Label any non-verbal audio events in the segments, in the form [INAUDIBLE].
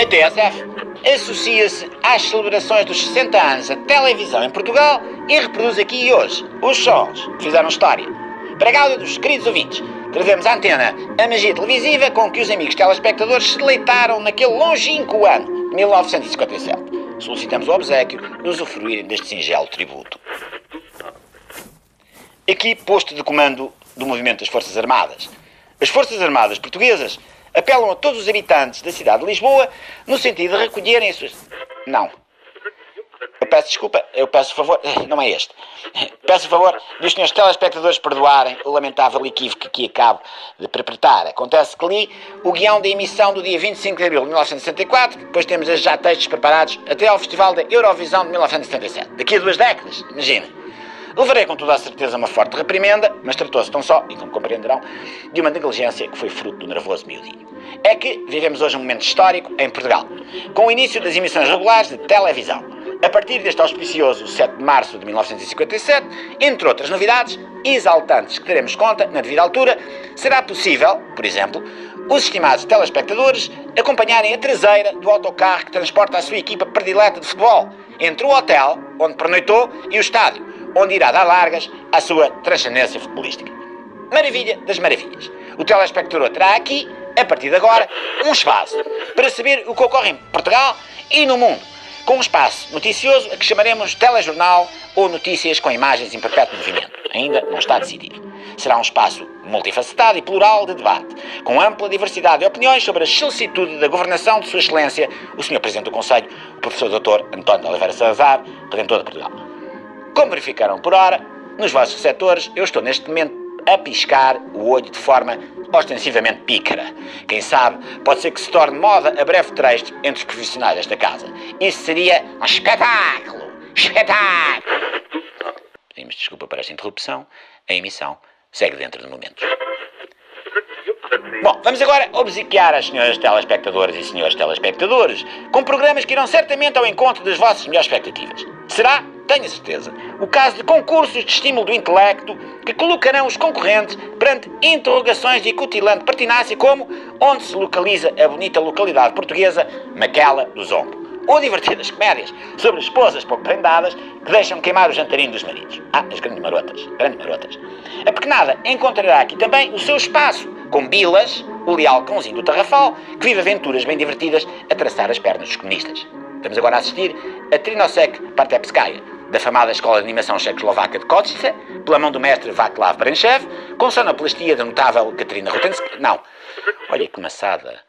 A TSF associa-se às celebrações dos 60 anos da televisão em Portugal e reproduz aqui e hoje os sons que fizeram história. Para gáudio dos queridos ouvintes, trazemos à antena a magia televisiva com que os amigos telespectadores se deleitaram naquele longínquo ano de 1957. Solicitamos o obsequio de usufruírem deste singelo tributo. Aqui, posto de comando do movimento das Forças Armadas. As Forças Armadas Portuguesas apelam a todos os habitantes da cidade de Lisboa no sentido de recolherem as suas. Não. Eu peço desculpa, eu peço favor, [LAUGHS] não é este. Peço favor dos senhores telespectadores perdoarem o lamentável equívoco que acabo de perpetrar. Acontece que li o guião da emissão do dia 25 de abril de 1964, depois temos já textos preparados até ao Festival da Eurovisão de 1977. Daqui a duas décadas, imagina. Levarei com toda a certeza uma forte reprimenda, mas tratou-se tão só, e como compreenderão, de uma negligência que foi fruto do nervoso miudinho. É que vivemos hoje um momento histórico em Portugal, com o início das emissões regulares de televisão. A partir deste auspicioso 7 de março de 1957, entre outras novidades exaltantes que teremos conta na devida altura, será possível, por exemplo, os estimados telespectadores acompanharem a traseira do autocarro que transporta a sua equipa predileta de futebol entre o hotel onde pernoitou e o estádio, onde irá dar largas à sua transcendência futebolística. Maravilha das maravilhas. O telespectador terá aqui, a partir de agora, um espaço para saber o que ocorre em Portugal e no mundo, com um espaço noticioso a que chamaremos telejornal ou notícias com imagens em perpétuo movimento. Ainda não está decidido. Será um espaço multifacetado e plural de debate, com ampla diversidade de opiniões sobre a solicitude da governação de Sua Excelência, o Sr. Presidente do Conselho, o Professor Dr. António de Oliveira Salazar, Redentor de Portugal. Como verificaram por hora, nos vossos setores, eu estou neste momento a piscar o olho de forma ostensivamente pícara. Quem sabe, pode ser que se torne moda a breve trecho entre os profissionais desta casa. Isso seria um espetáculo! Espetáculo! Pedimos desculpa por esta interrupção. A emissão segue dentro de momentos. Bom, vamos agora obsequiar as senhoras telespectadoras e senhores telespectadores com programas que irão certamente ao encontro das vossas melhores expectativas. Será, tenho certeza, o caso de concursos de estímulo do intelecto que colocarão os concorrentes perante interrogações de acutilante pertinácia como onde se localiza a bonita localidade portuguesa Maquela do Zombo ou divertidas comédias sobre esposas pouco prendadas que deixam queimar o jantarinho dos maridos. Ah, as grandes marotas, grandes marotas. A pequenada encontrará aqui também o seu espaço, com Bilas, o leal cãozinho do Tarrafal, que vive aventuras bem divertidas a traçar as pernas dos comunistas. Estamos agora assistir a Trinosek Partepskaya, da famada Escola de Animação Checoslovaca de Kotsice, pela mão do mestre Václav Branchev, com sonoplastia da notável Katrina Rutensky. Não, olha que maçada.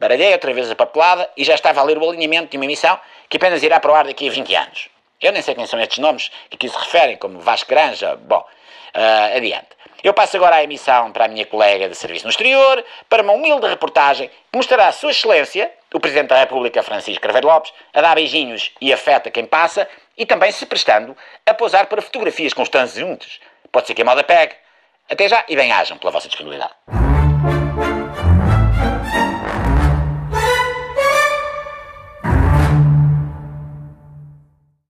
Baralhei outra vez a papelada e já estava a ler o alinhamento de uma emissão que apenas irá para o ar daqui a 20 anos. Eu nem sei quem são estes nomes que aqui se referem, como Vasco Granja. Bom, uh, adiante. Eu passo agora a emissão para a minha colega de serviço no exterior, para uma humilde reportagem que mostrará a Sua Excelência, o Presidente da República, Francisco Carvalho Lopes, a dar beijinhos e afeto a quem passa e também se prestando a posar para fotografias com os transeuntes. Pode ser que a moda pegue. Até já e bem-ajam pela vossa disponibilidade.